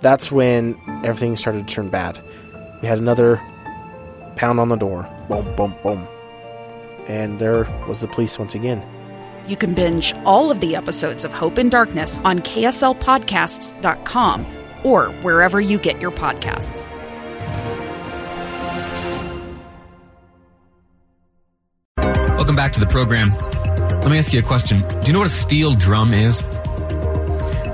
That's when everything started to turn bad. We had another pound on the door. Boom, boom, boom. And there was the police once again. You can binge all of the episodes of Hope in Darkness on KSLPodcasts.com or wherever you get your podcasts. Welcome back to the program. Let me ask you a question. Do you know what a steel drum is?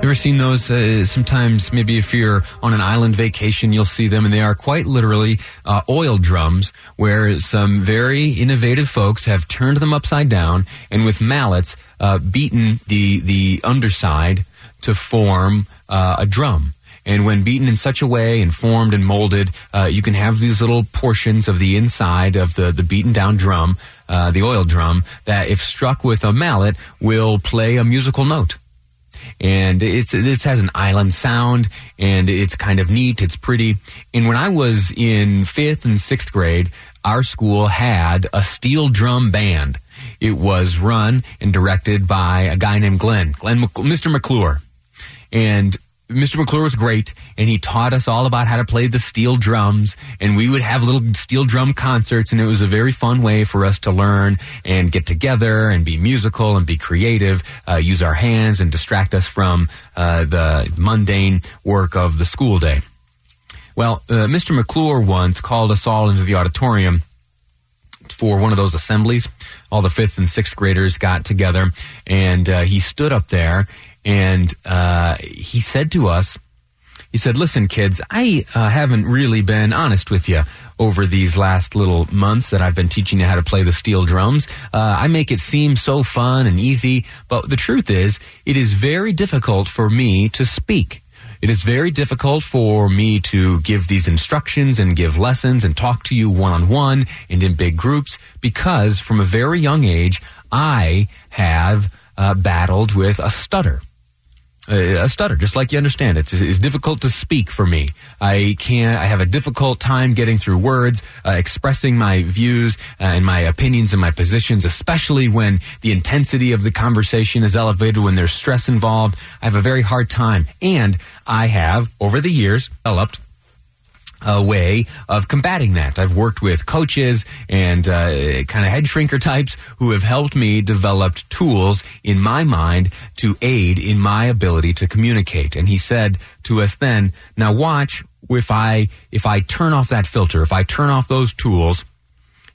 Ever seen those? Uh, sometimes, maybe if you're on an island vacation, you'll see them, and they are quite literally uh, oil drums, where some very innovative folks have turned them upside down and with mallets uh, beaten the the underside to form uh, a drum. And when beaten in such a way and formed and molded, uh, you can have these little portions of the inside of the, the beaten down drum, uh, the oil drum, that if struck with a mallet will play a musical note. And it's, it has an island sound and it's kind of neat. It's pretty. And when I was in fifth and sixth grade, our school had a steel drum band. It was run and directed by a guy named Glenn, Glenn, Mr. McClure. And Mr. McClure was great, and he taught us all about how to play the steel drums, and we would have little steel drum concerts, and it was a very fun way for us to learn and get together and be musical and be creative, uh, use our hands and distract us from uh, the mundane work of the school day. Well, uh, Mr. McClure once called us all into the auditorium for one of those assemblies. All the fifth and sixth graders got together, and uh, he stood up there and uh, he said to us, he said, "Listen, kids, I uh, haven't really been honest with you over these last little months that I've been teaching you how to play the steel drums. Uh, I make it seem so fun and easy, but the truth is, it is very difficult for me to speak." It is very difficult for me to give these instructions and give lessons and talk to you one on one and in big groups because from a very young age, I have uh, battled with a stutter. Uh, a stutter, just like you understand. It's, it's difficult to speak for me. I can't, I have a difficult time getting through words, uh, expressing my views uh, and my opinions and my positions, especially when the intensity of the conversation is elevated, when there's stress involved. I have a very hard time. And I have, over the years, developed a way of combating that. I've worked with coaches and uh, kind of head shrinker types who have helped me develop tools in my mind to aid in my ability to communicate. And he said to us then, "Now watch if I if I turn off that filter, if I turn off those tools."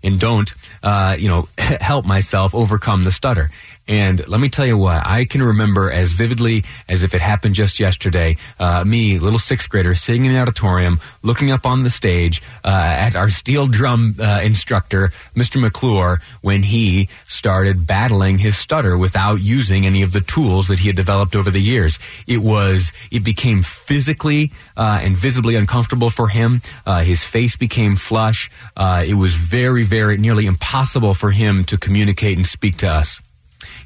And don't, uh, you know, help myself overcome the stutter. And let me tell you what, I can remember as vividly as if it happened just yesterday, uh, me, little sixth grader, sitting in the auditorium, looking up on the stage uh, at our steel drum uh, instructor, Mr. McClure, when he started battling his stutter without using any of the tools that he had developed over the years. It was, it became physically uh, and visibly uncomfortable for him. Uh, his face became flush. Uh, it was very, very nearly impossible for him to communicate and speak to us.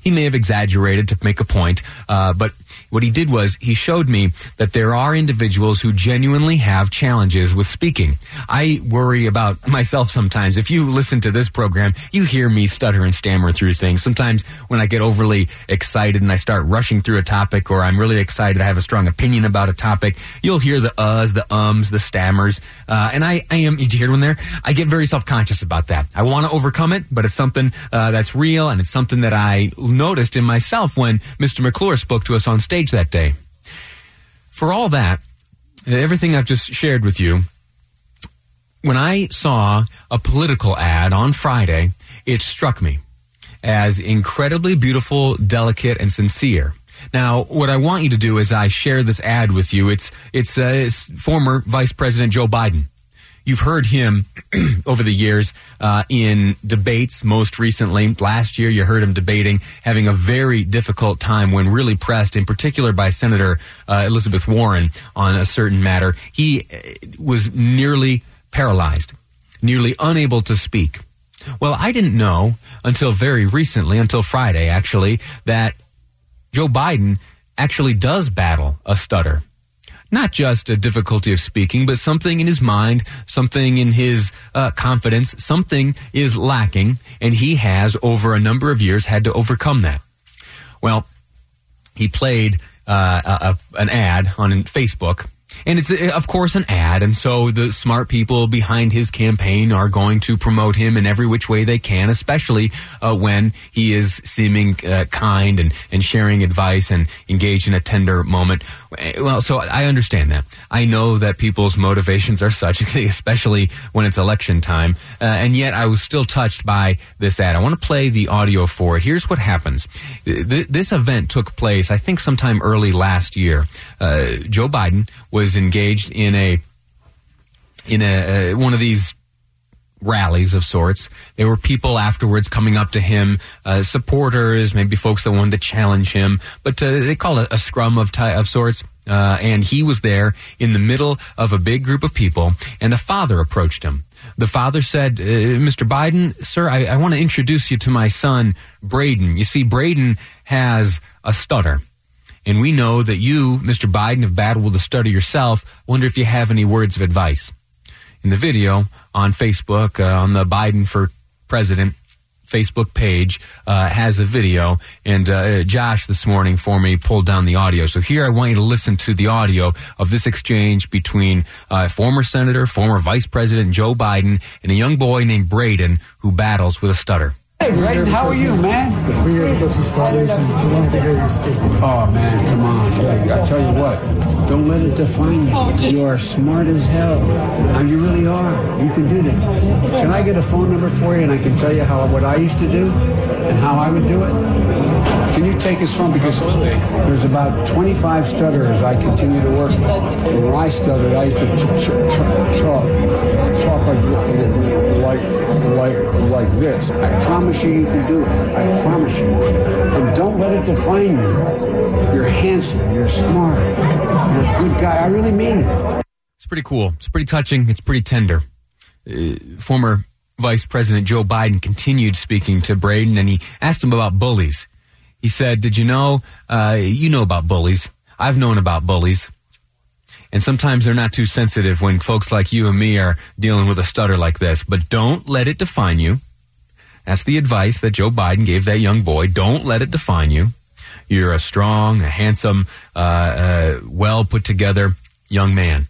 He may have exaggerated to make a point, uh, but what he did was he showed me that there are individuals who genuinely have challenges with speaking. I worry about myself sometimes. If you listen to this program, you hear me stutter and stammer through things. Sometimes when I get overly excited and I start rushing through a topic or I'm really excited, I have a strong opinion about a topic, you'll hear the uhs, the ums, the stammers. Uh, and I, I am, did you hear one there? I get very self-conscious about that. I want to overcome it, but it's something uh, that's real and it's something that I noticed in myself when Mr. McClure spoke to us on stage that day. For all that, everything I've just shared with you, when I saw a political ad on Friday, it struck me as incredibly beautiful, delicate, and sincere. Now, what I want you to do is I share this ad with you. It's, it's, uh, it's former Vice President Joe Biden. You've heard him over the years uh, in debates. Most recently, last year, you heard him debating, having a very difficult time when really pressed, in particular by Senator uh, Elizabeth Warren on a certain matter. He uh, was nearly paralyzed, nearly unable to speak. Well, I didn't know until very recently, until Friday actually, that Joe Biden actually does battle a stutter not just a difficulty of speaking, but something in his mind, something in his uh, confidence, something is lacking, and he has, over a number of years, had to overcome that. Well, he played uh, a, a, an ad on Facebook and it's, uh, of course, an ad. And so the smart people behind his campaign are going to promote him in every which way they can, especially uh, when he is seeming uh, kind and, and sharing advice and engaged in a tender moment. Well, so I understand that. I know that people's motivations are such, especially when it's election time. Uh, and yet I was still touched by this ad. I want to play the audio for it. Here's what happens. This event took place, I think, sometime early last year. Uh, Joe Biden was was engaged in a in a uh, one of these rallies of sorts. There were people afterwards coming up to him, uh, supporters, maybe folks that wanted to challenge him, but uh, they call it a scrum of ty- of sorts. Uh, and he was there in the middle of a big group of people, and a father approached him. The father said, uh, "Mr. Biden, sir, I, I want to introduce you to my son, Braden. You see, Braden has a stutter." And we know that you, Mr. Biden, have battled with a study yourself. Wonder if you have any words of advice. In the video on Facebook, uh, on the Biden for President Facebook page, uh, has a video. And uh, Josh this morning for me pulled down the audio. So here I want you to listen to the audio of this exchange between uh, former Senator, former Vice President Joe Biden, and a young boy named Braden who battles with a stutter. Hey, Braden, how are you, man? We're here to listen stutters and we wanted to hear you speak. Oh, man, come on. Hey, I tell you what, don't let it define you. You are smart as hell. And you really are. You can do that. Can I get a phone number for you and I can tell you how what I used to do and how I would do it? Can you take his phone? Because there's about 25 stutterers I continue to work with. When I stuttered, I used to talk, talk, talk like, like, this. I promise promise you you can do it. I promise you. And don't let it define you. You're handsome. You're smart. You're a good guy. I really mean it. It's pretty cool. It's pretty touching. It's pretty tender. Uh, former Vice President Joe Biden continued speaking to Braden and he asked him about bullies. He said, Did you know, uh, you know about bullies. I've known about bullies. And sometimes they're not too sensitive when folks like you and me are dealing with a stutter like this. But don't let it define you. That's the advice that Joe Biden gave that young boy. Don't let it define you. You're a strong, a handsome, uh, uh, well put together young man.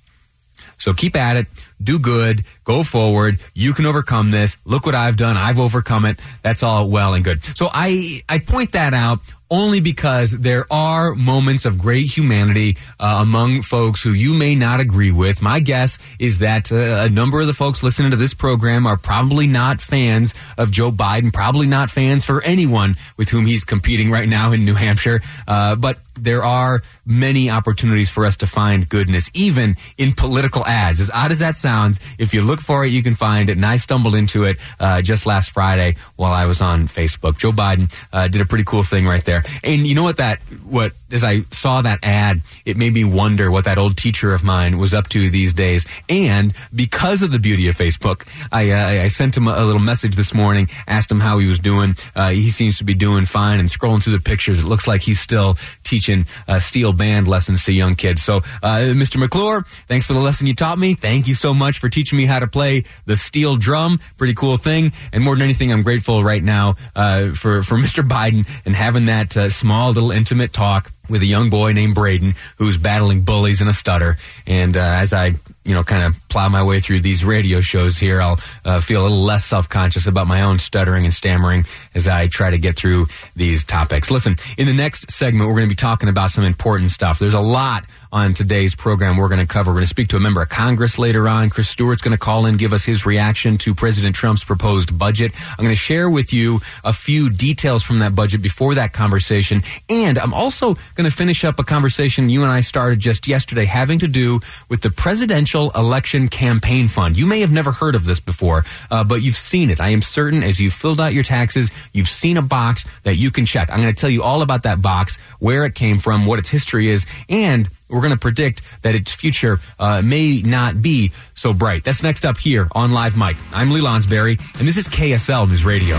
So keep at it. Do good. Go forward. You can overcome this. Look what I've done. I've overcome it. That's all well and good. So I, I point that out only because there are moments of great humanity uh, among folks who you may not agree with. My guess is that uh, a number of the folks listening to this program are probably not fans of Joe Biden, probably not fans for anyone with whom he's competing right now in New Hampshire. Uh, but there are many opportunities for us to find goodness, even in political ads. As odd as that sounds, if you look for it, you can find it. And I stumbled into it uh, just last Friday while I was on Facebook. Joe Biden uh, did a pretty cool thing right there. And you know what that what as I saw that ad, it made me wonder what that old teacher of mine was up to these days. And because of the beauty of Facebook, I, uh, I sent him a, little message this morning, asked him how he was doing. Uh, he seems to be doing fine. And scrolling through the pictures, it looks like he's still teaching uh, steel band lessons to young kids. So, uh, Mr. McClure, thanks for the lesson you taught me. Thank you so much for teaching me how to play the steel drum. Pretty cool thing. And more than anything, I'm grateful right now uh, for for Mr. Biden and having that uh, small little intimate talk with a young boy named Braden who's battling bullies and a stutter. And uh, as I, you know, kind of plow my way through these radio shows here, I'll uh, feel a little less self conscious about my own stuttering and stammering as I try to get through these topics. Listen, in the next segment, we're going to be talking about some important stuff. There's a lot on today's program we're going to cover. We're going to speak to a member of Congress later on. Chris Stewart's going to call in, give us his reaction to President Trump's proposed budget. I'm going to share with you a few details from that budget before that conversation. And I'm also going going to finish up a conversation you and I started just yesterday having to do with the Presidential Election Campaign Fund. You may have never heard of this before, uh, but you've seen it. I am certain as you filled out your taxes, you've seen a box that you can check. I'm going to tell you all about that box, where it came from, what its history is, and we're going to predict that its future uh, may not be so bright. That's next up here on Live Mic. I'm Lee Lonsberry, and this is KSL News Radio.